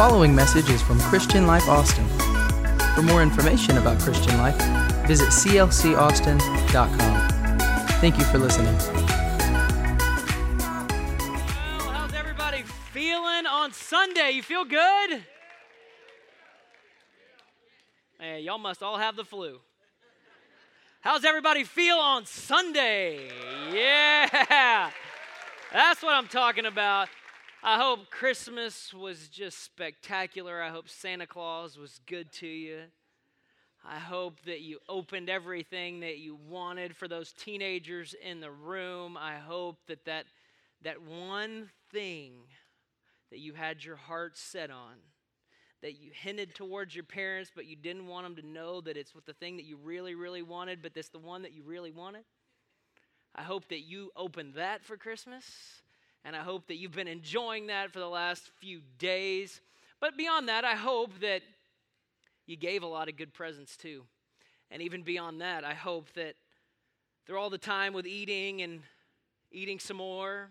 following message is from Christian Life Austin. For more information about Christian Life, visit clcaustin.com. Thank you for listening. Well, how's everybody feeling on Sunday? You feel good? Man, y'all must all have the flu. How's everybody feel on Sunday? Yeah, that's what I'm talking about. I hope Christmas was just spectacular. I hope Santa Claus was good to you. I hope that you opened everything that you wanted for those teenagers in the room. I hope that that, that one thing that you had your heart set on that you hinted towards your parents, but you didn't want them to know that it's the thing that you really, really wanted, but it's the one that you really wanted. I hope that you opened that for Christmas, and I hope that you've been enjoying that for the last few days. But beyond that, I hope that you gave a lot of good presents too. And even beyond that, I hope that through all the time with eating and eating some more,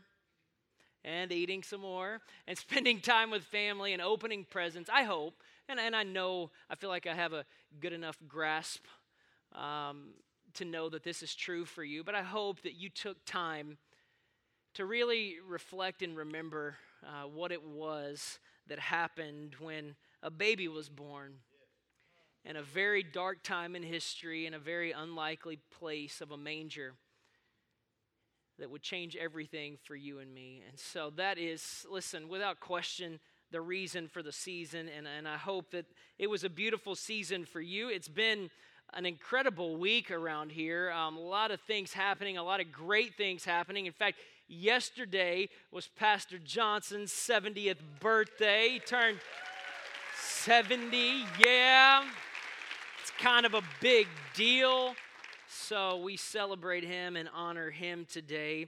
and eating some more and spending time with family and opening presents. I hope, and, and I know, I feel like I have a good enough grasp um, to know that this is true for you, but I hope that you took time to really reflect and remember uh, what it was that happened when a baby was born in a very dark time in history in a very unlikely place of a manger that would change everything for you and me. And so that is, listen, without question, the reason for the season. And, and I hope that it was a beautiful season for you. It's been an incredible week around here. Um, a lot of things happening, a lot of great things happening. In fact, yesterday was Pastor Johnson's 70th birthday. He turned 70. Yeah. It's kind of a big deal. So we celebrate him and honor him today.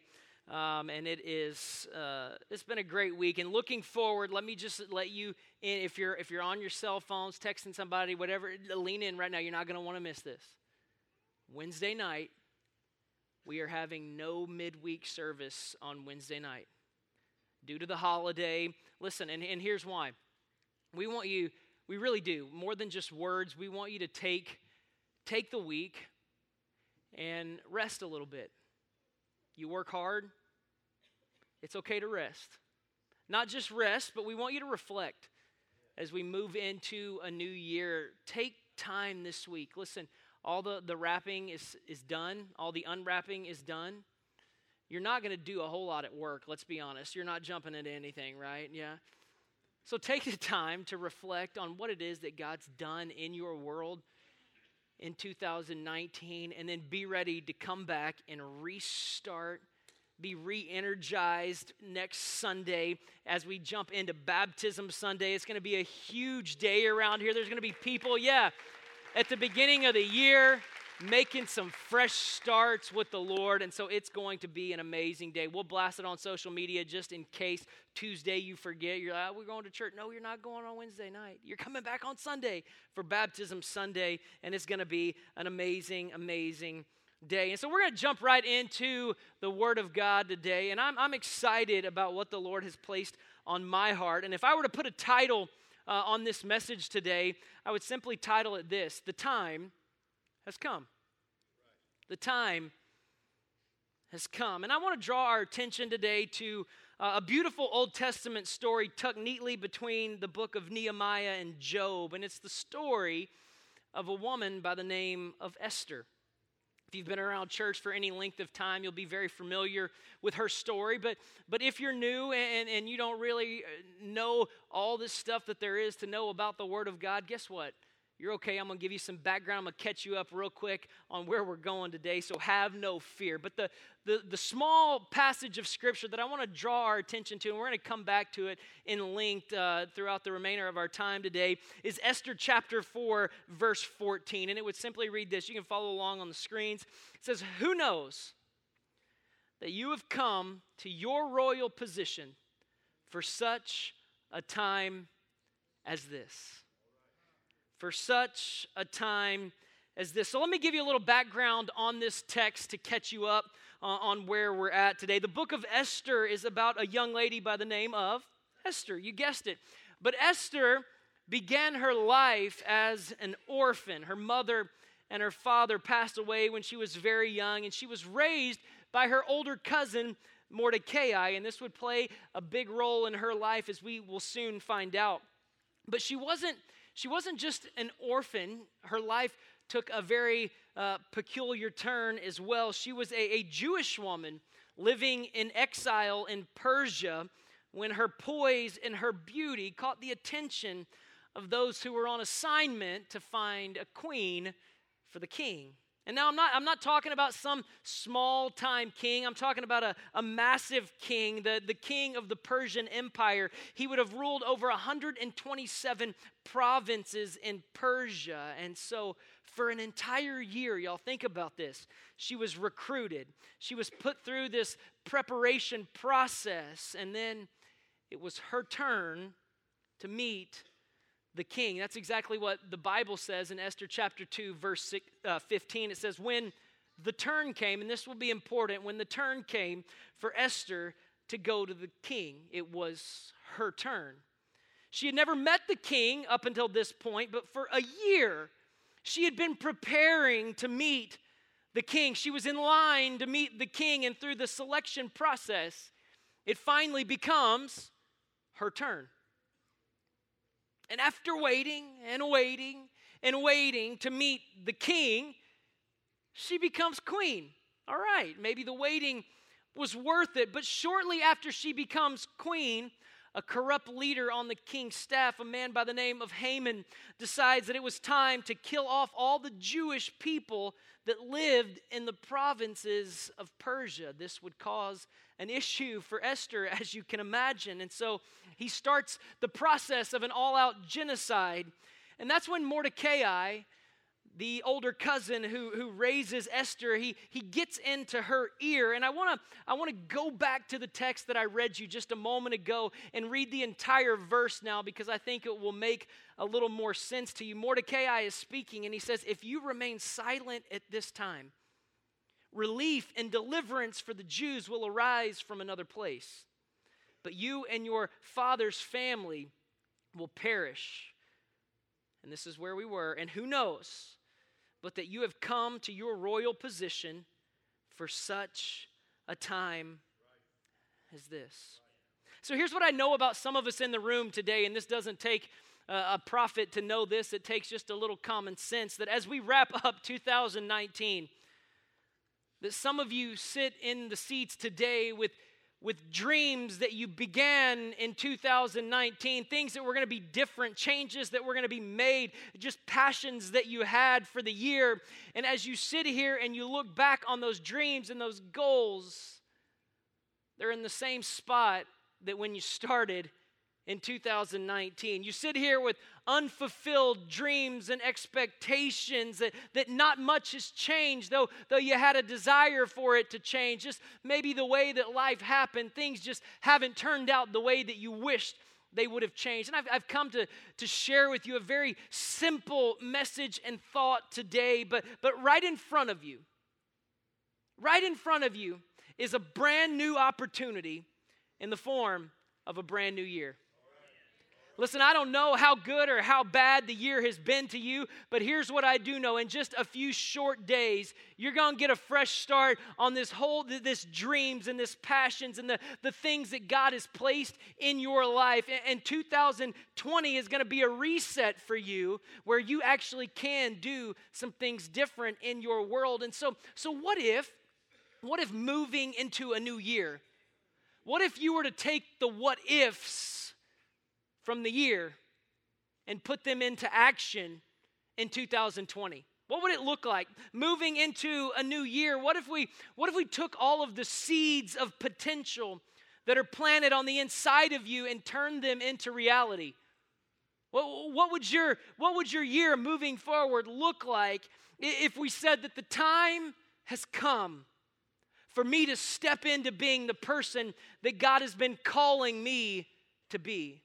Um, and it is uh, it's been a great week and looking forward let me just let you in if you're if you're on your cell phones texting somebody whatever lean in right now you're not going to want to miss this wednesday night we are having no midweek service on wednesday night due to the holiday listen and, and here's why we want you we really do more than just words we want you to take take the week and rest a little bit. You work hard, it's okay to rest. Not just rest, but we want you to reflect as we move into a new year. Take time this week. Listen, all the, the wrapping is, is done, all the unwrapping is done. You're not going to do a whole lot at work, let's be honest. You're not jumping into anything, right? Yeah. So take the time to reflect on what it is that God's done in your world in 2019 and then be ready to come back and restart be re energized next Sunday as we jump into Baptism Sunday. It's going to be a huge day around here. There's going to be people, yeah, at the beginning of the year making some fresh starts with the Lord. And so it's going to be an amazing day. We'll blast it on social media just in case Tuesday you forget. You're like, oh, we're going to church. No, you're not going on Wednesday night. You're coming back on Sunday for Baptism Sunday. And it's going to be an amazing, amazing day. And so we're going to jump right into the Word of God today. And I'm, I'm excited about what the Lord has placed on my heart. And if I were to put a title uh, on this message today, I would simply title it this The Time has come. The time has come. And I want to draw our attention today to uh, a beautiful Old Testament story tucked neatly between the book of Nehemiah and Job. And it's the story of a woman by the name of Esther. If you've been around church for any length of time, you'll be very familiar with her story. But, but if you're new and, and you don't really know all this stuff that there is to know about the Word of God, guess what? You're okay. I'm going to give you some background. I'm going to catch you up real quick on where we're going today, so have no fear. But the, the, the small passage of Scripture that I want to draw our attention to, and we're going to come back to it in linked uh, throughout the remainder of our time today, is Esther chapter 4, verse 14. And it would simply read this. You can follow along on the screens. It says, Who knows that you have come to your royal position for such a time as this? For such a time as this. So, let me give you a little background on this text to catch you up uh, on where we're at today. The book of Esther is about a young lady by the name of Esther. You guessed it. But Esther began her life as an orphan. Her mother and her father passed away when she was very young, and she was raised by her older cousin Mordecai, and this would play a big role in her life as we will soon find out. But she wasn't she wasn't just an orphan. Her life took a very uh, peculiar turn as well. She was a, a Jewish woman living in exile in Persia when her poise and her beauty caught the attention of those who were on assignment to find a queen for the king. And now I'm not, I'm not talking about some small time king. I'm talking about a, a massive king, the, the king of the Persian Empire. He would have ruled over 127 provinces in Persia. And so for an entire year, y'all think about this. She was recruited, she was put through this preparation process, and then it was her turn to meet the king. That's exactly what the Bible says in Esther chapter 2, verse uh, 15. It says, When the turn came, and this will be important, when the turn came for Esther to go to the king, it was her turn. She had never met the king up until this point, but for a year, she had been preparing to meet the king. She was in line to meet the king, and through the selection process, it finally becomes her turn. And after waiting and waiting and waiting to meet the king, she becomes queen. All right, maybe the waiting was worth it, but shortly after she becomes queen, a corrupt leader on the king's staff, a man by the name of Haman, decides that it was time to kill off all the Jewish people that lived in the provinces of Persia. This would cause an issue for Esther, as you can imagine. And so he starts the process of an all out genocide. And that's when Mordecai, the older cousin who, who raises Esther, he, he gets into her ear. And I want to I wanna go back to the text that I read you just a moment ago and read the entire verse now because I think it will make a little more sense to you. Mordecai is speaking and he says, If you remain silent at this time, relief and deliverance for the Jews will arise from another place. But you and your father's family will perish. And this is where we were. And who knows but that you have come to your royal position for such a time as this. So here's what I know about some of us in the room today, and this doesn't take uh, a prophet to know this, it takes just a little common sense that as we wrap up 2019, that some of you sit in the seats today with, with dreams that you began in 2019, things that were going to be different, changes that were going to be made, just passions that you had for the year. And as you sit here and you look back on those dreams and those goals, they're in the same spot that when you started in 2019. You sit here with unfulfilled dreams and expectations that, that not much has changed, though, though you had a desire for it to change. Just maybe the way that life happened, things just haven't turned out the way that you wished they would have changed. And I've, I've come to, to share with you a very simple message and thought today, but, but right in front of you, right in front of you is a brand new opportunity in the form of a brand new year. Listen, I don't know how good or how bad the year has been to you, but here's what I do know. In just a few short days, you're going to get a fresh start on this whole, this dreams and this passions and the, the things that God has placed in your life. And 2020 is going to be a reset for you where you actually can do some things different in your world. And so, so what if, what if moving into a new year, what if you were to take the what ifs from the year and put them into action in 2020? What would it look like moving into a new year? What if we what if we took all of the seeds of potential that are planted on the inside of you and turned them into reality? What, what, would your, what would your year moving forward look like if we said that the time has come for me to step into being the person that God has been calling me to be?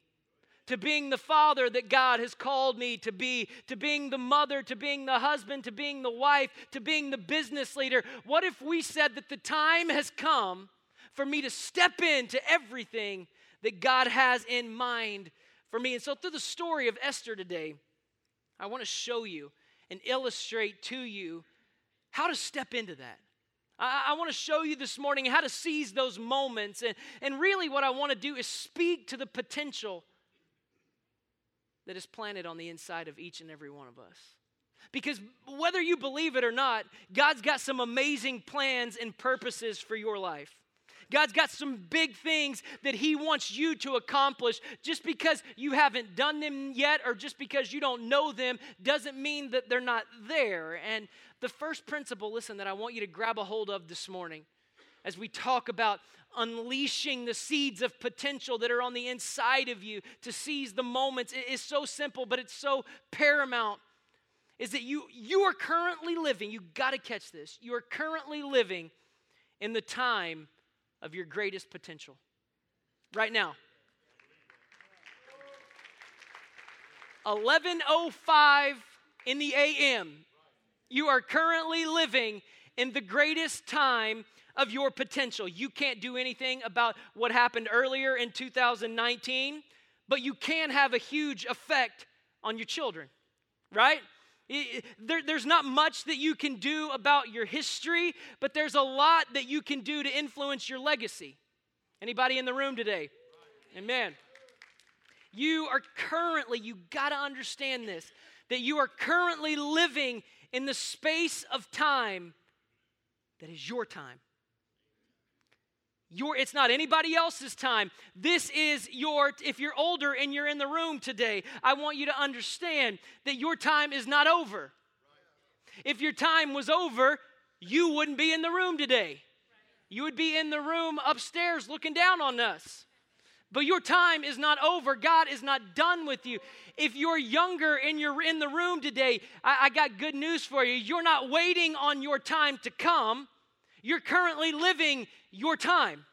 To being the father that God has called me to be, to being the mother, to being the husband, to being the wife, to being the business leader. What if we said that the time has come for me to step into everything that God has in mind for me. And so, through the story of Esther today, I want to show you and illustrate to you how to step into that. I, I want to show you this morning how to seize those moments. And, and really, what I want to do is speak to the potential that is planted on the inside of each and every one of us. Because whether you believe it or not, God's got some amazing plans and purposes for your life. God's got some big things that He wants you to accomplish. Just because you haven't done them yet or just because you don't know them doesn't mean that they're not there. And the first principle, listen, that I want you to grab a hold of this morning as we talk about unleashing the seeds of potential that are on the inside of you to seize the moments it is so simple, but it's so paramount. Is that you you are currently living, you got to catch this. You are currently living in the time of your greatest potential. Right now. 11:05 in the AM. You are currently living in the greatest time of your potential. You can't do anything about what happened earlier in 2019, but you can have a huge effect on your children, right? There, there's not much that you can do about your history, but there's a lot that you can do to influence your legacy. Anybody in the room today? Amen. You are currently, you got to understand this, that you are currently living in the space of time that is your time. Your, it's not anybody else's time. This is your, if you're older and you're in the room today, I want you to understand that your time is not over. If your time was over, you wouldn't be in the room today. You would be in the room upstairs looking down on us. But your time is not over. God is not done with you. If you're younger and you're in the room today, I, I got good news for you. You're not waiting on your time to come. You're currently living your time.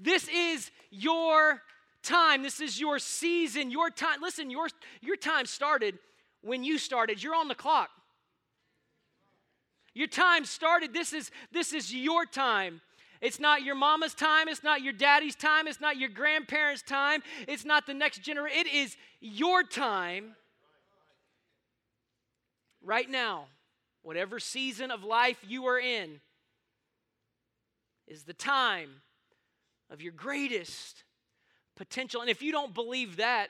This is your time. This is your season, your time. Listen, your, your time started when you started. You're on the clock. Your time started. This is, this is your time. It's not your mama's time. It's not your daddy's time. It's not your grandparents' time. It's not the next generation. It is your time right now. Whatever season of life you are in, is the time of your greatest potential. And if you don't believe that,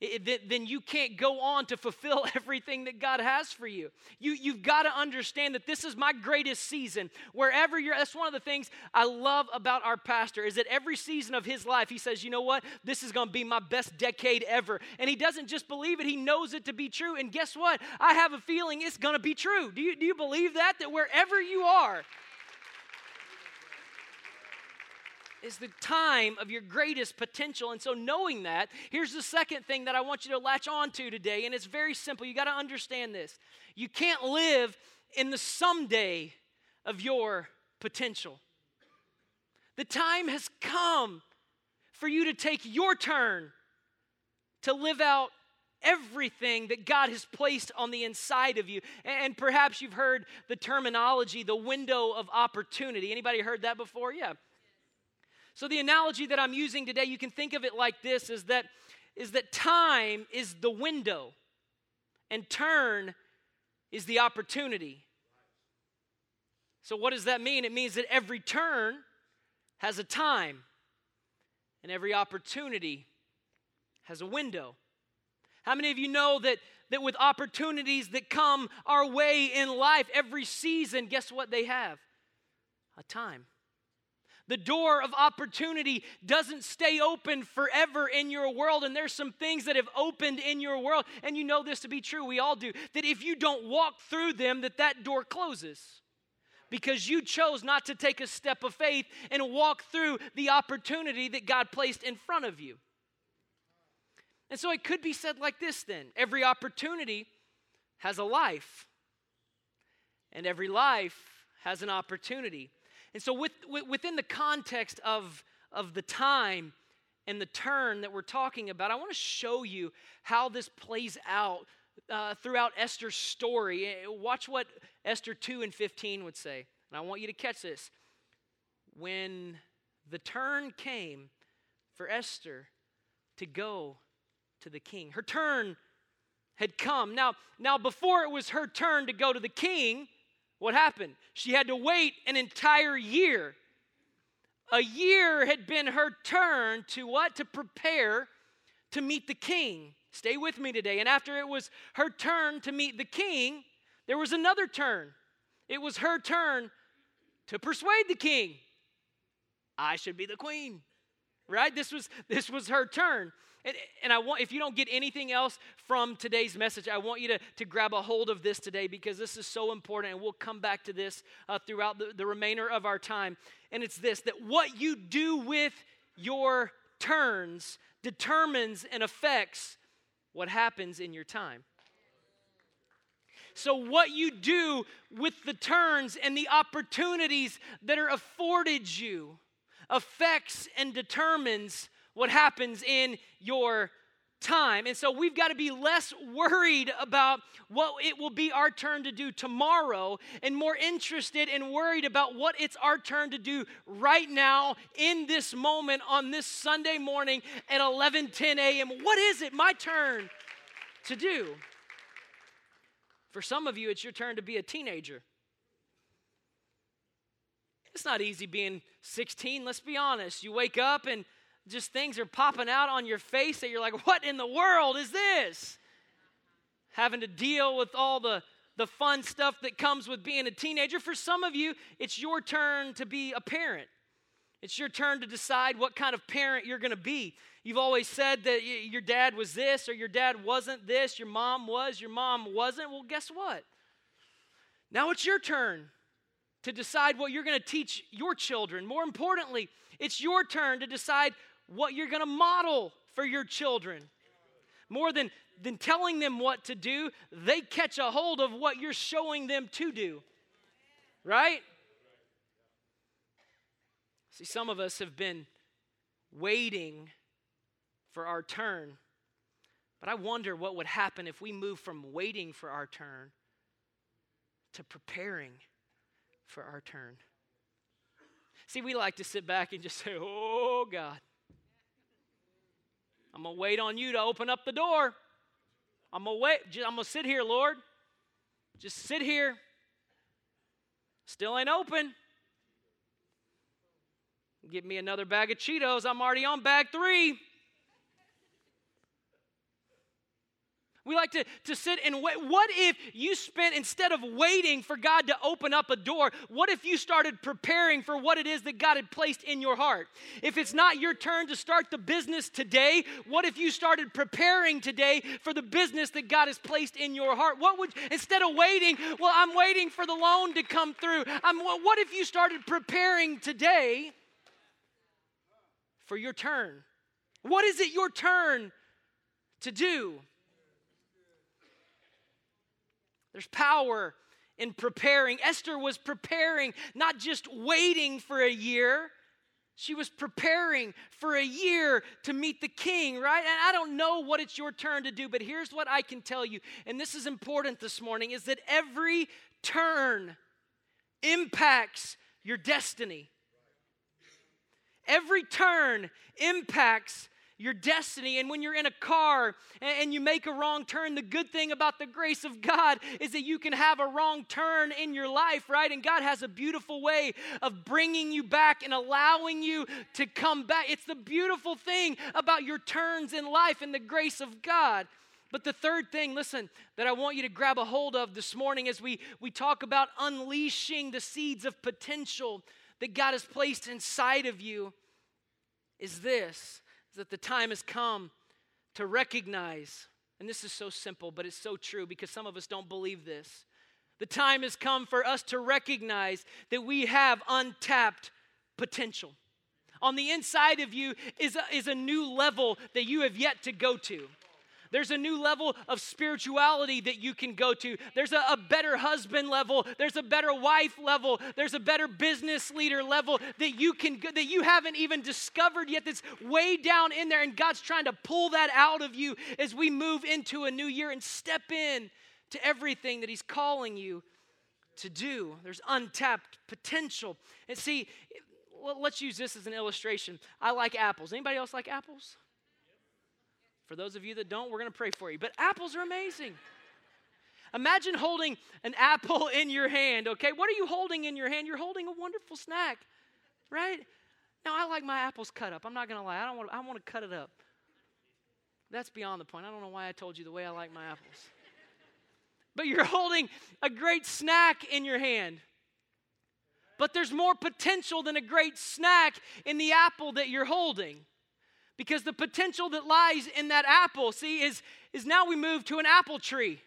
it, then you can't go on to fulfill everything that God has for you. you you've got to understand that this is my greatest season. Wherever you're, that's one of the things I love about our pastor is that every season of his life, he says, you know what? This is going to be my best decade ever. And he doesn't just believe it, he knows it to be true. And guess what? I have a feeling it's going to be true. Do you, do you believe that? That wherever you are, is the time of your greatest potential. And so, knowing that, here's the second thing that I want you to latch on to today. And it's very simple. You got to understand this. You can't live in the someday of your potential. The time has come for you to take your turn to live out everything that God has placed on the inside of you. And perhaps you've heard the terminology, the window of opportunity. Anybody heard that before? Yeah. So the analogy that I'm using today, you can think of it like this is that is that time is the window and turn is the opportunity. So what does that mean? It means that every turn has a time and every opportunity has a window. How many of you know that that with opportunities that come our way in life every season, guess what they have? A time. The door of opportunity doesn't stay open forever in your world. And there's some things that have opened in your world. And you know this to be true. We all do. That if you don't walk through them, that that door closes. Because you chose not to take a step of faith and walk through the opportunity that God placed in front of you. And so it could be said like this then every opportunity has a life, and every life has an opportunity. And so, with, within the context of, of the time and the turn that we're talking about, I want to show you how this plays out uh, throughout Esther's story. Eh, watch what Esther 2 and 15 would say. And I want you to catch this. When the turn came for Esther to go to the king. Her turn had come. Now, now before it was her turn to go to the king, what happened? She had to wait an entire year. A year had been her turn to what? To prepare to meet the king. Stay with me today. And after it was her turn to meet the king, there was another turn. It was her turn to persuade the king. I should be the queen. Right? This was this was her turn. And, and I want, if you don't get anything else from today's message, I want you to, to grab a hold of this today because this is so important. And we'll come back to this uh, throughout the, the remainder of our time. And it's this that what you do with your turns determines and affects what happens in your time. So, what you do with the turns and the opportunities that are afforded you affects and determines what happens in your time. And so we've got to be less worried about what it will be our turn to do tomorrow and more interested and worried about what it's our turn to do right now in this moment on this Sunday morning at 11:10 a.m. What is it my turn to do? For some of you it's your turn to be a teenager. It's not easy being 16, let's be honest. You wake up and just things are popping out on your face that you're like, what in the world is this? Having to deal with all the, the fun stuff that comes with being a teenager. For some of you, it's your turn to be a parent. It's your turn to decide what kind of parent you're going to be. You've always said that your dad was this or your dad wasn't this, your mom was, your mom wasn't. Well, guess what? Now it's your turn to decide what you're going to teach your children. More importantly, it's your turn to decide what you're going to model for your children. More than, than telling them what to do, they catch a hold of what you're showing them to do. Right? See, some of us have been waiting for our turn. But I wonder what would happen if we move from waiting for our turn to preparing for our turn. See, we like to sit back and just say, Oh, God. I'm going to wait on you to open up the door. I'm going to wait. I'm going to sit here, Lord. Just sit here. Still ain't open. Give me another bag of Cheetos. I'm already on bag three. We like to, to sit and wait. What if you spent, instead of waiting for God to open up a door, what if you started preparing for what it is that God had placed in your heart? If it's not your turn to start the business today, what if you started preparing today for the business that God has placed in your heart? What would, instead of waiting, well, I'm waiting for the loan to come through. I'm, what if you started preparing today for your turn? What is it your turn to do? There's power in preparing. Esther was preparing, not just waiting for a year. She was preparing for a year to meet the king, right? And I don't know what it's your turn to do, but here's what I can tell you, and this is important this morning is that every turn impacts your destiny. Every turn impacts your destiny. And when you're in a car and you make a wrong turn, the good thing about the grace of God is that you can have a wrong turn in your life, right? And God has a beautiful way of bringing you back and allowing you to come back. It's the beautiful thing about your turns in life and the grace of God. But the third thing, listen, that I want you to grab a hold of this morning as we, we talk about unleashing the seeds of potential that God has placed inside of you is this is that the time has come to recognize, and this is so simple, but it's so true because some of us don't believe this. The time has come for us to recognize that we have untapped potential. On the inside of you is a, is a new level that you have yet to go to. There's a new level of spirituality that you can go to. There's a, a, better husband level. There's a better wife level. There's a better business leader level that you can that you haven't even discovered yet. That's way down in there, and God's trying to pull that out of you as we move into a new year and step in to everything that He's calling you to do. There's untapped potential. And see, let's use this as an illustration. I like apples. Anybody else like apples? For those of you that don't, we're going to pray for you. But apples are amazing. Imagine holding an apple in your hand, okay? What are you holding in your hand? You're holding a wonderful snack, right? Now, I like my apples cut up. I'm not going to lie. I don't want I want to cut it up. That's beyond the point. I don't know why I told you the way I like my apples. But you're holding a great snack in your hand. But there's more potential than a great snack in the apple that you're holding. Because the potential that lies in that apple, see, is, is now we move to an apple tree.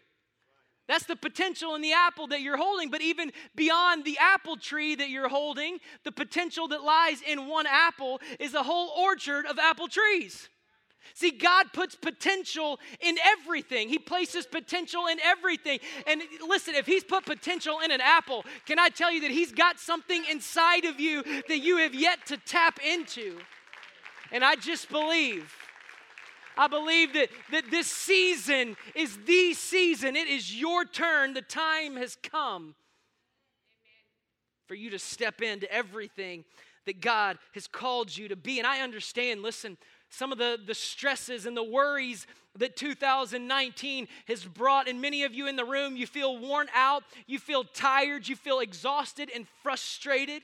That's the potential in the apple that you're holding. But even beyond the apple tree that you're holding, the potential that lies in one apple is a whole orchard of apple trees. See, God puts potential in everything. He places potential in everything. And listen, if He's put potential in an apple, can I tell you that He's got something inside of you that you have yet to tap into? And I just believe. I believe that, that this season is the season. It is your turn. The time has come for you to step into everything that God has called you to be. And I understand, listen, some of the, the stresses and the worries that 2019 has brought. And many of you in the room, you feel worn out, you feel tired, you feel exhausted and frustrated.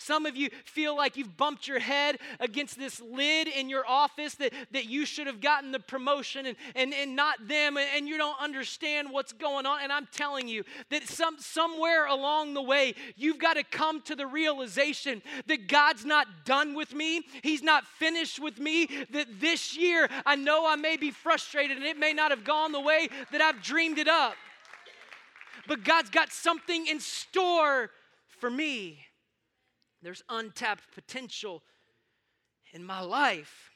Some of you feel like you've bumped your head against this lid in your office that, that you should have gotten the promotion and, and, and not them, and you don't understand what's going on. And I'm telling you that some, somewhere along the way, you've got to come to the realization that God's not done with me, He's not finished with me, that this year I know I may be frustrated and it may not have gone the way that I've dreamed it up. But God's got something in store for me. There's untapped potential in my life.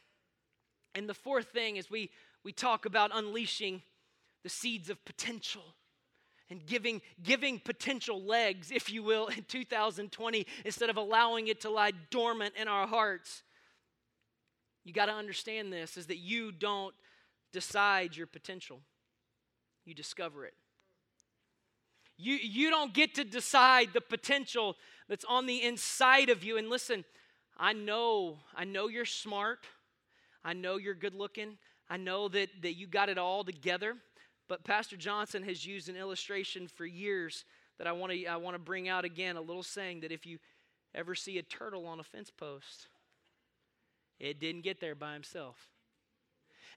And the fourth thing is we, we talk about unleashing the seeds of potential and giving, giving potential legs, if you will, in 2020 instead of allowing it to lie dormant in our hearts. You got to understand this is that you don't decide your potential, you discover it. You, you don't get to decide the potential that's on the inside of you. And listen, I know, I know you're smart. I know you're good looking. I know that, that you got it all together. But Pastor Johnson has used an illustration for years that I want to I want to bring out again a little saying that if you ever see a turtle on a fence post, it didn't get there by himself.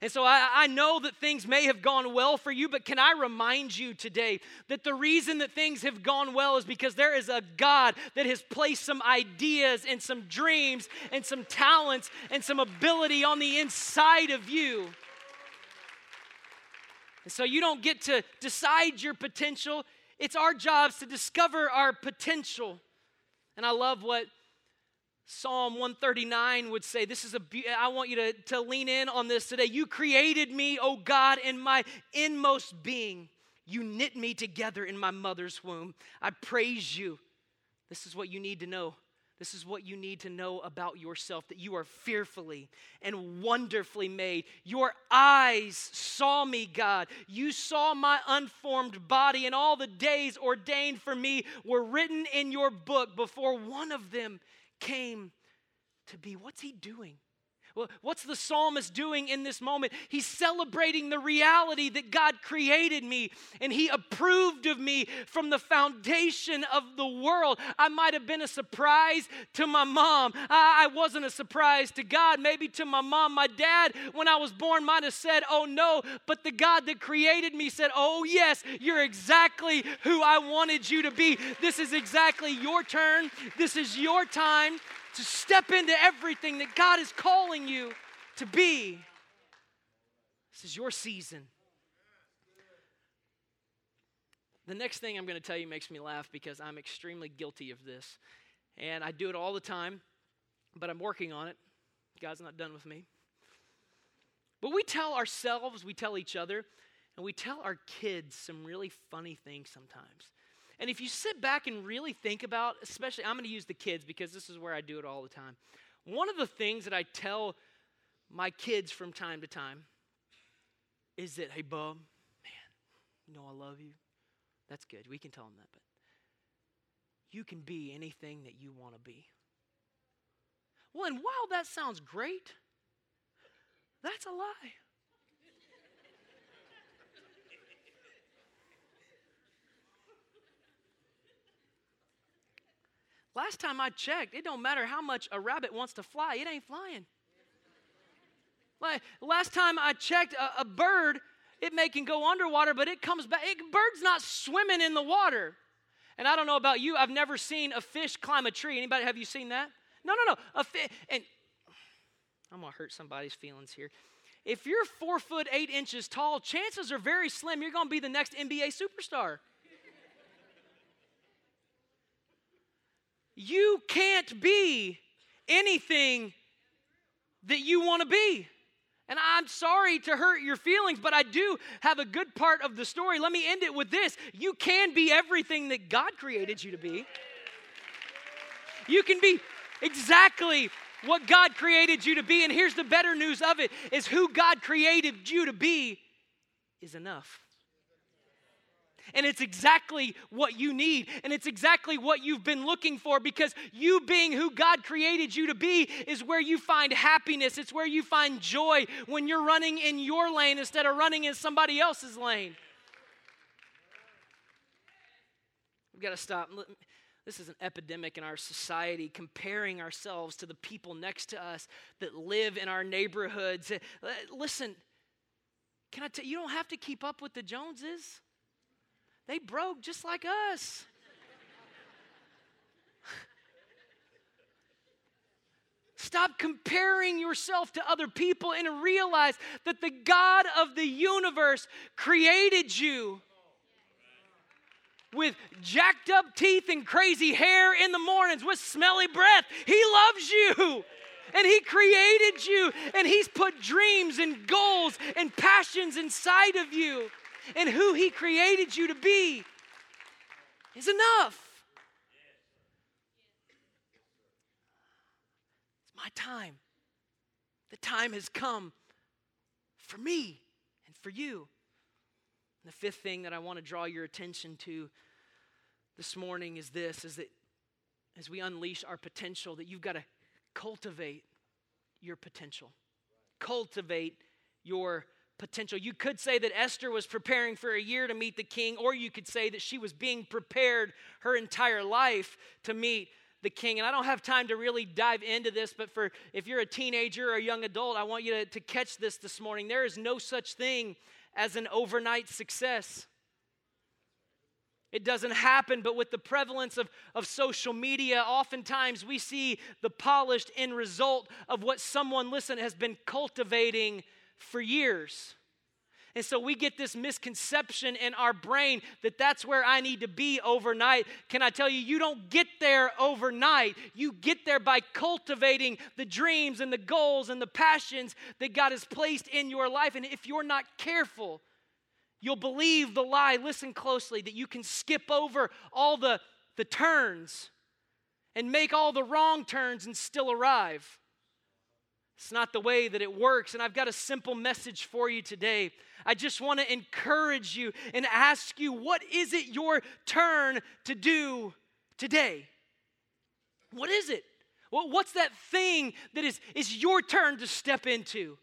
And so I, I, know that things may have gone well for you, but can I remind you today that the reason that things have gone well is because there is a God that has placed some ideas and some dreams and some talents and some ability on the inside of you. And so you don't get to decide your potential, it's our jobs to discover our potential. And I love what Psalm 139 would say, This is a, I want you to, to lean in on this today. You created me, O God, in my inmost being. You knit me together in my mother's womb. I praise you. This is what you need to know. This is what you need to know about yourself that you are fearfully and wonderfully made. Your eyes saw me, God. You saw my unformed body, and all the days ordained for me were written in your book before one of them came to be. What's he doing? What's the psalmist doing in this moment? He's celebrating the reality that God created me and He approved of me from the foundation of the world. I might have been a surprise to my mom. I wasn't a surprise to God, maybe to my mom. My dad, when I was born, might have said, Oh no, but the God that created me said, Oh yes, you're exactly who I wanted you to be. This is exactly your turn. This is your time to step into everything that God is calling you to be. This is your season. The next thing I'm going to tell you makes me laugh because I'm extremely guilty of this. And I do it all the time, but I'm working on it. God's not done with me. But we tell ourselves, we tell each other, and we tell our kids some really funny things sometimes. And if you sit back and really think about, especially, I'm going to use the kids because this is where I do it all the time. One of the things that I tell my kids from time to time is that, hey, bub, man, you know I love you. That's good. We can tell them that, but you can be anything that you want to be. Well, and while that sounds great, that's a lie. Last time I checked, it don't matter how much a rabbit wants to fly, it ain't flying. Like last time I checked, a, a bird, it may can go underwater, but it comes back. It, bird's not swimming in the water. And I don't know about you, I've never seen a fish climb a tree. Anybody have you seen that? No, no, no. A fi- and I'm gonna hurt somebody's feelings here. If you're four foot eight inches tall, chances are very slim you're gonna be the next NBA superstar. You can't be anything that you want to be. And I'm sorry to hurt your feelings, but I do have a good part of the story. Let me end it with this you can be everything that God created you to be. You can be exactly what God created you to be. And here's the better news of it is who God created you to be is enough. And it's exactly what you need. And it's exactly what you've been looking for because you being who God created you to be is where you find happiness. It's where you find joy when you're running in your lane instead of running in somebody else's lane. We've got to stop. This is an epidemic in our society, comparing ourselves to the people next to us that live in our neighborhoods. Uh, listen, can I tell you, you don't have to keep up with the Joneses. They broke just like us. Stop comparing yourself to other people and realize that the God of the universe created you with jacked up teeth and crazy hair in the mornings with smelly breath. He loves you. And He created you, and He's put dreams and goals and passions inside of you. And who He created you to be is enough. It's my time. The time has come for me and for you. The fifth thing that I want to draw your attention to this morning is this is that as we unleash our potential that you've got to cultivate your potential. Cultivate your potential. You could say that Esther was preparing for a year to meet the king, or you could say that she was being prepared her entire life to meet the king. And I don't have time to really dive into this, but for if you're a teenager or a young adult, I want you to, to catch this this morning. There is no such thing as an overnight success. It doesn't happen, but with the prevalence of, of social media, oftentimes we see the polished end result of what someone, listen, has been cultivating for years. And so we get this misconception in our brain that that's where I need to be overnight. Can I tell you, you don't get there overnight. You get there by cultivating the dreams and the goals and the passions that God has placed in your life. And if you're not careful, you'll believe the lie. Listen closely that you can skip over all the, the turns and make all the wrong turns and still arrive. It's not the way that it works. And I've got a simple message for you today. I just want to encourage you and ask you what is it your turn to do today? What is it? Well, what's that thing that is, is your turn to step into?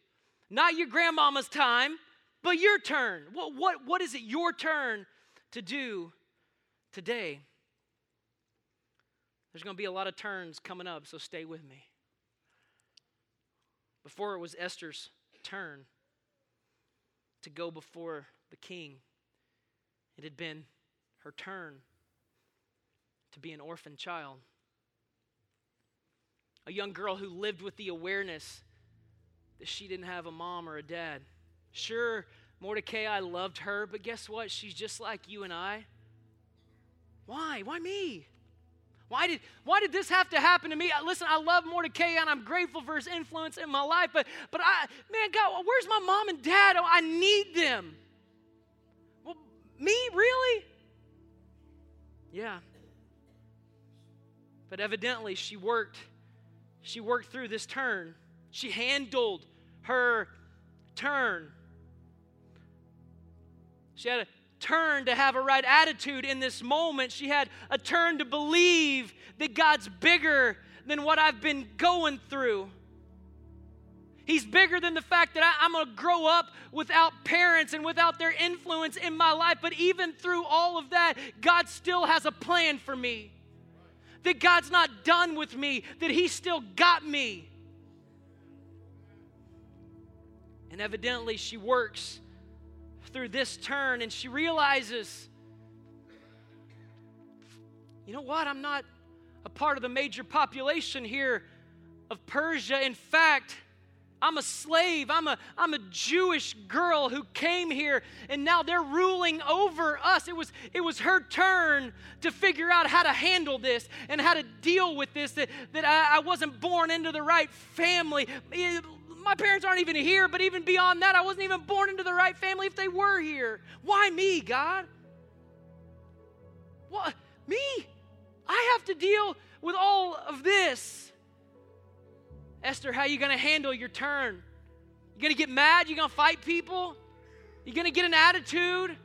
Not your grandmama's time, but your turn. What, what, what is it your turn to do today? There's going to be a lot of turns coming up, so stay with me. Before it was Esther's turn to go before the king, it had been her turn to be an orphan child. A young girl who lived with the awareness that she didn't have a mom or a dad. Sure, Mordecai loved her, but guess what? She's just like you and I. Why? Why me? Why did, why did this have to happen to me? Listen, I love Mordecai and I'm grateful for his influence in my life, but, but I, man, God, where's my mom and dad? Oh, I need them. Well, me, really? Yeah. But evidently, she worked, she worked through this turn. She handled her turn. She had a turn to have a right attitude in this moment. She had a turn to believe that God's bigger than what I've been going through. He's bigger than the fact that I, am going to grow up without parents and without their influence in my life. But even through all of that, God still has a plan for me. that God's not done with me, that He still got me. And evidently, she works through this turn and she realizes you know what? I'm not a part of the major population here of Persia. In fact, I'm a slave. I'm a, I'm a Jewish girl who came here, and now they're ruling over us. It was, it was her turn to figure out how to handle this and how to deal with this, that, that I, I wasn't born into the right family. My parents aren't even here, but even beyond that, I wasn't even born into the right family if they were here. Why me, God? What? Me? I have to deal with all of this. Esther, how are you going to handle your turn? You going to get mad? You going to fight people? You going to get an attitude?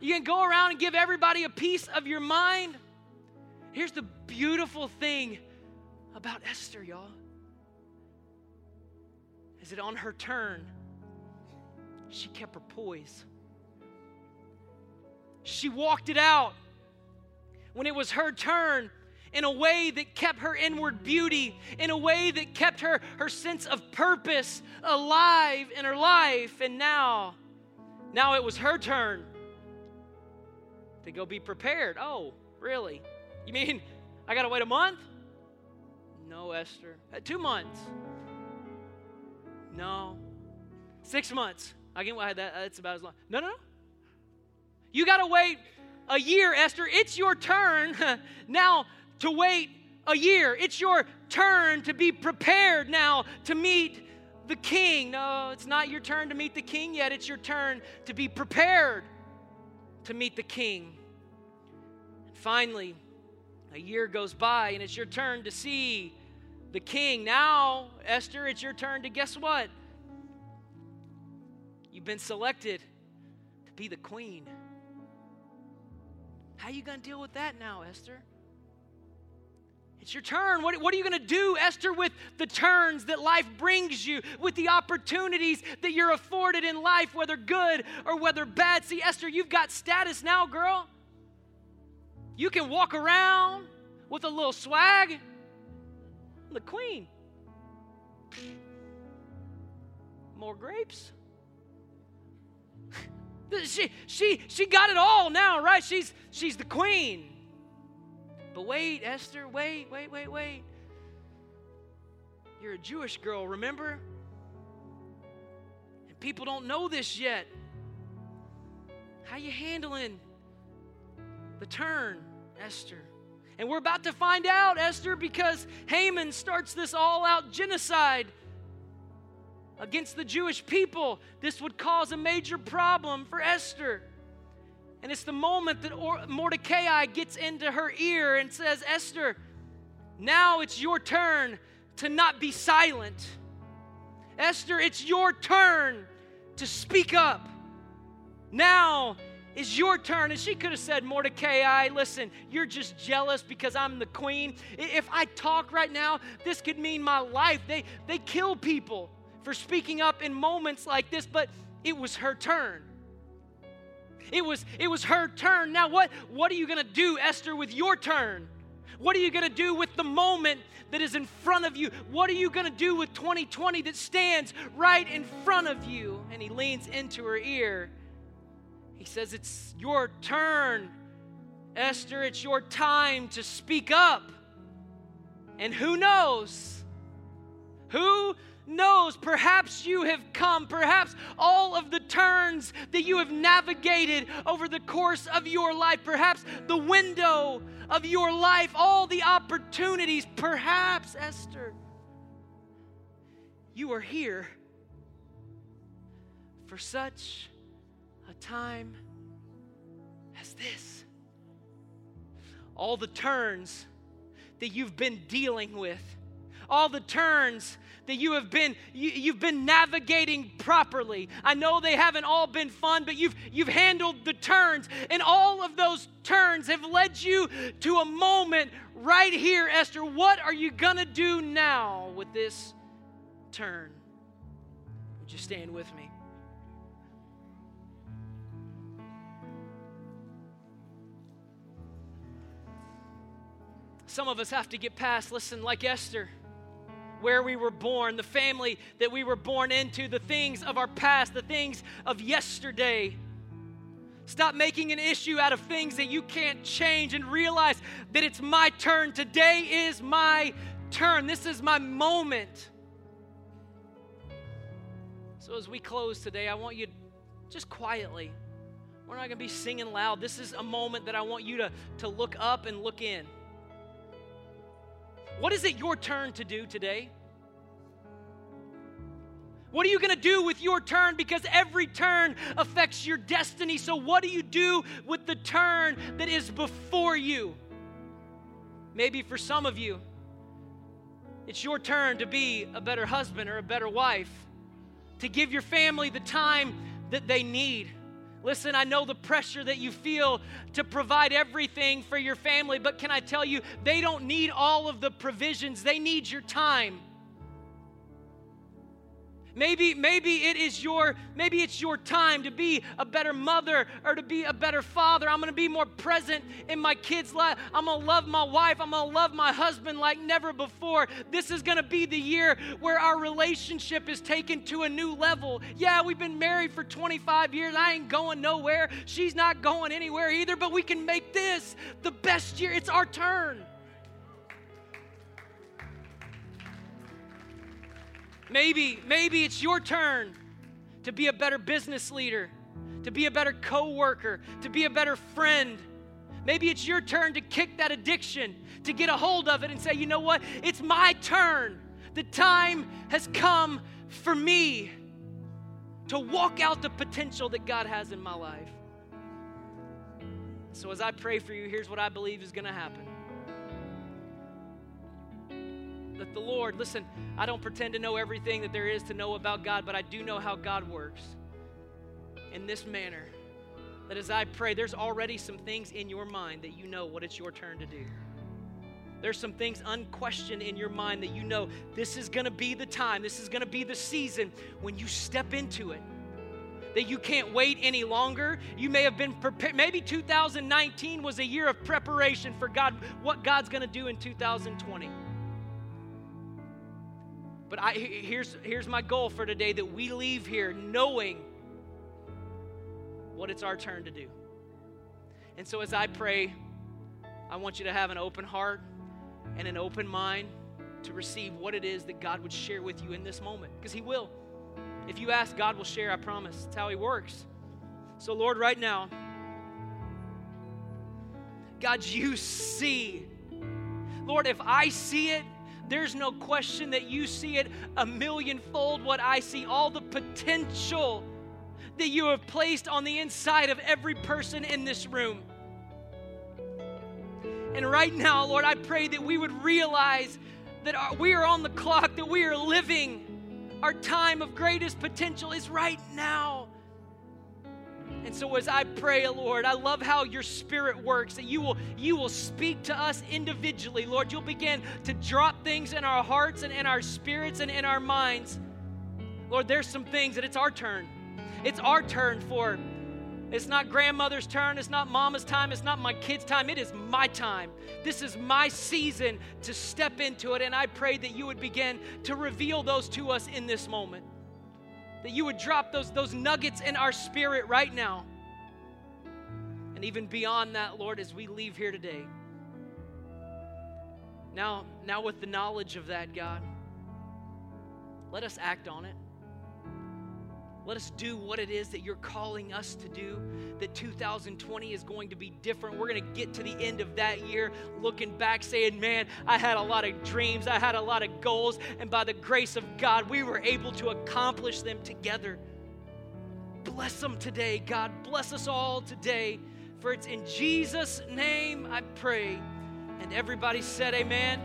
You going to go around and give everybody a piece of your mind? Here's the beautiful thing about Esther, y'all. Is that on her turn, she kept her poise. She walked it out when it was her turn in a way that kept her inward beauty, in a way that kept her, her sense of purpose alive in her life. And now, now it was her turn to go be prepared. Oh, really? You mean I got to wait a month? No, Esther. Uh, two months? No. Six months. I get why that. That's about as long. No, no, no. You got to wait a year, Esther. It's your turn now to wait a year. It's your turn to be prepared now to meet the king. No, it's not your turn to meet the king yet. It's your turn to be prepared to meet the king. And finally, a year goes by and it's your turn to see the king. Now, Esther, it's your turn to guess what? You've been selected to be the queen. How you going to deal with that now, Esther? It's your turn. What, what are you going to do, Esther, with the turns that life brings you, with the opportunities that you're afforded in life, whether good or whether bad? See, Esther, you've got status now, girl. You can walk around with a little swag. The queen. More grapes? she, she, she got it all now, right? She's, she's the queen. But wait, Esther, wait, wait, wait, wait. You're a Jewish girl, remember? And people don't know this yet. How you handling the turn, Esther? And we're about to find out, Esther, because Haman starts this all out genocide against the Jewish people. This would cause a major problem for Esther. And it's the moment that Mordecai gets into her ear and says, Esther, now it's your turn to not be silent. Esther, it's your turn to speak up. Now is your turn. And she could have said, Mordecai, listen, you're just jealous because I'm the queen. If I talk right now, this could mean my life. They, they kill people for speaking up in moments like this, but it was her turn. It was, it was her turn. Now, what, what are you going to do, Esther, with your turn? What are you going to do with the moment that is in front of you? What are you going to do with 2020 that stands right in front of you? And he leans into her ear. He says, It's your turn, Esther. It's your time to speak up. And who knows? Who knows perhaps you have come, perhaps all of the turns that you have navigated over the course of your life, perhaps the window of your life, all the opportunities, perhaps, Esther, you are here for such a time as this. All the turns that you've been dealing with, all the turns that you have been you, have been navigating properly. I know they haven't all been fun, but you've you've handled the turns and all of those turns have led you to a moment right here, Esther. What are you to do now with this turn? Would you stand with me? Some of us have to get past, listen, like Esther, where we were born, the family that we were born into, the things of our past, the things of yesterday. Stop making an issue out of things that you can't change and realize that it's my turn. Today is my turn. This is my moment. So, as we close today, I want you just quietly, we're not going to be singing loud. This is a moment that I want you to, to look up and look in. What is it your turn to do today? What are you going to do with your turn? Because every turn affects your destiny. So, what do you do with the turn that is before you? Maybe for some of you, it's your turn to be a better husband or a better wife, to give your family the time that they need. Listen, I know the pressure that you feel to provide everything for your family, but can I tell you, they don't need all of the provisions, they need your time. Maybe, maybe it is your, maybe it's your time to be a better mother or to be a better father. I'm gonna be more present in my kids' life. I'm gonna love my wife. I'm gonna love my husband like never before. This is gonna be the year where our relationship is taken to a new level. Yeah, we've been married for 25 years. I ain't going nowhere. She's not going anywhere either, but we can make this the best year. It's our turn. Maybe, maybe it's your turn to be a better business leader, to be a better coworker, to be a better friend. Maybe it's your turn to kick that addiction, to get a hold of it and say, you know what? It's my turn. The time has come for me to walk out the potential that God has in my life. So, as I pray for you, here's what I believe is going to happen the Lord, listen, I don't pretend to know everything that there is to know about God, but I do know how God works in this manner. That as I pray, there's already some things in your mind that you know what it's your turn to do. There's some things unquestioned in your mind that you know this is going to be the time, this is going to be the season when you step into it. That you can't wait any longer. You may have been prepared. Maybe 2019 was a year of preparation for God, what God's going to do in 2020. But I, here's, here's my goal for today that we leave here knowing what it's our turn to do. And so as I pray, I want you to have an open heart and an open mind to receive what it is that God would share with you in this moment, because He will. If you ask, God will share, I promise. It's how He works. So, Lord, right now, God, you see. Lord, if I see it, there's no question that you see it a millionfold what I see, all the potential that you have placed on the inside of every person in this room. And right now, Lord, I pray that we would realize that we are on the clock, that we are living. Our time of greatest potential is right now. And so as I pray, Lord, I love how your spirit works, that you will you will speak to us individually. Lord, you'll begin to drop things in our hearts and in our spirits and in our minds. Lord, there's some things that it's our turn. It's our turn for it's not grandmother's turn, it's not mama's time, it's not my kids' time. It is my time. This is my season to step into it and I pray that you would begin to reveal those to us in this moment that you would drop those, those nuggets in our spirit right now. And even beyond that, Lord, as we leave here today. Now, now with the knowledge of that, God, let us act on it. Let us do what it is that you're calling us to do. That 2020 is going to be different. We're going to get to the end of that year looking back, saying, Man, I had a lot of dreams, I had a lot of goals, and by the grace of God, we were able to accomplish them together. Bless them today, God. Bless us all today. For it's in Jesus' name I pray. And everybody said, Amen.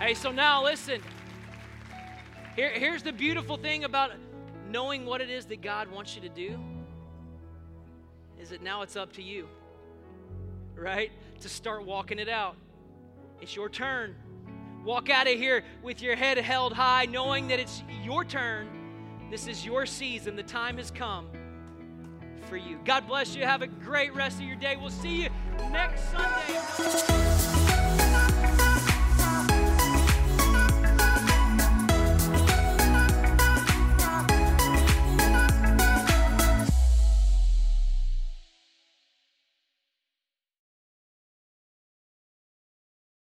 Hey, so now listen. Here, here's the beautiful thing about knowing what it is that God wants you to do is that now it's up to you, right? To start walking it out. It's your turn. Walk out of here with your head held high, knowing that it's your turn. This is your season. The time has come for you. God bless you. Have a great rest of your day. We'll see you next Sunday.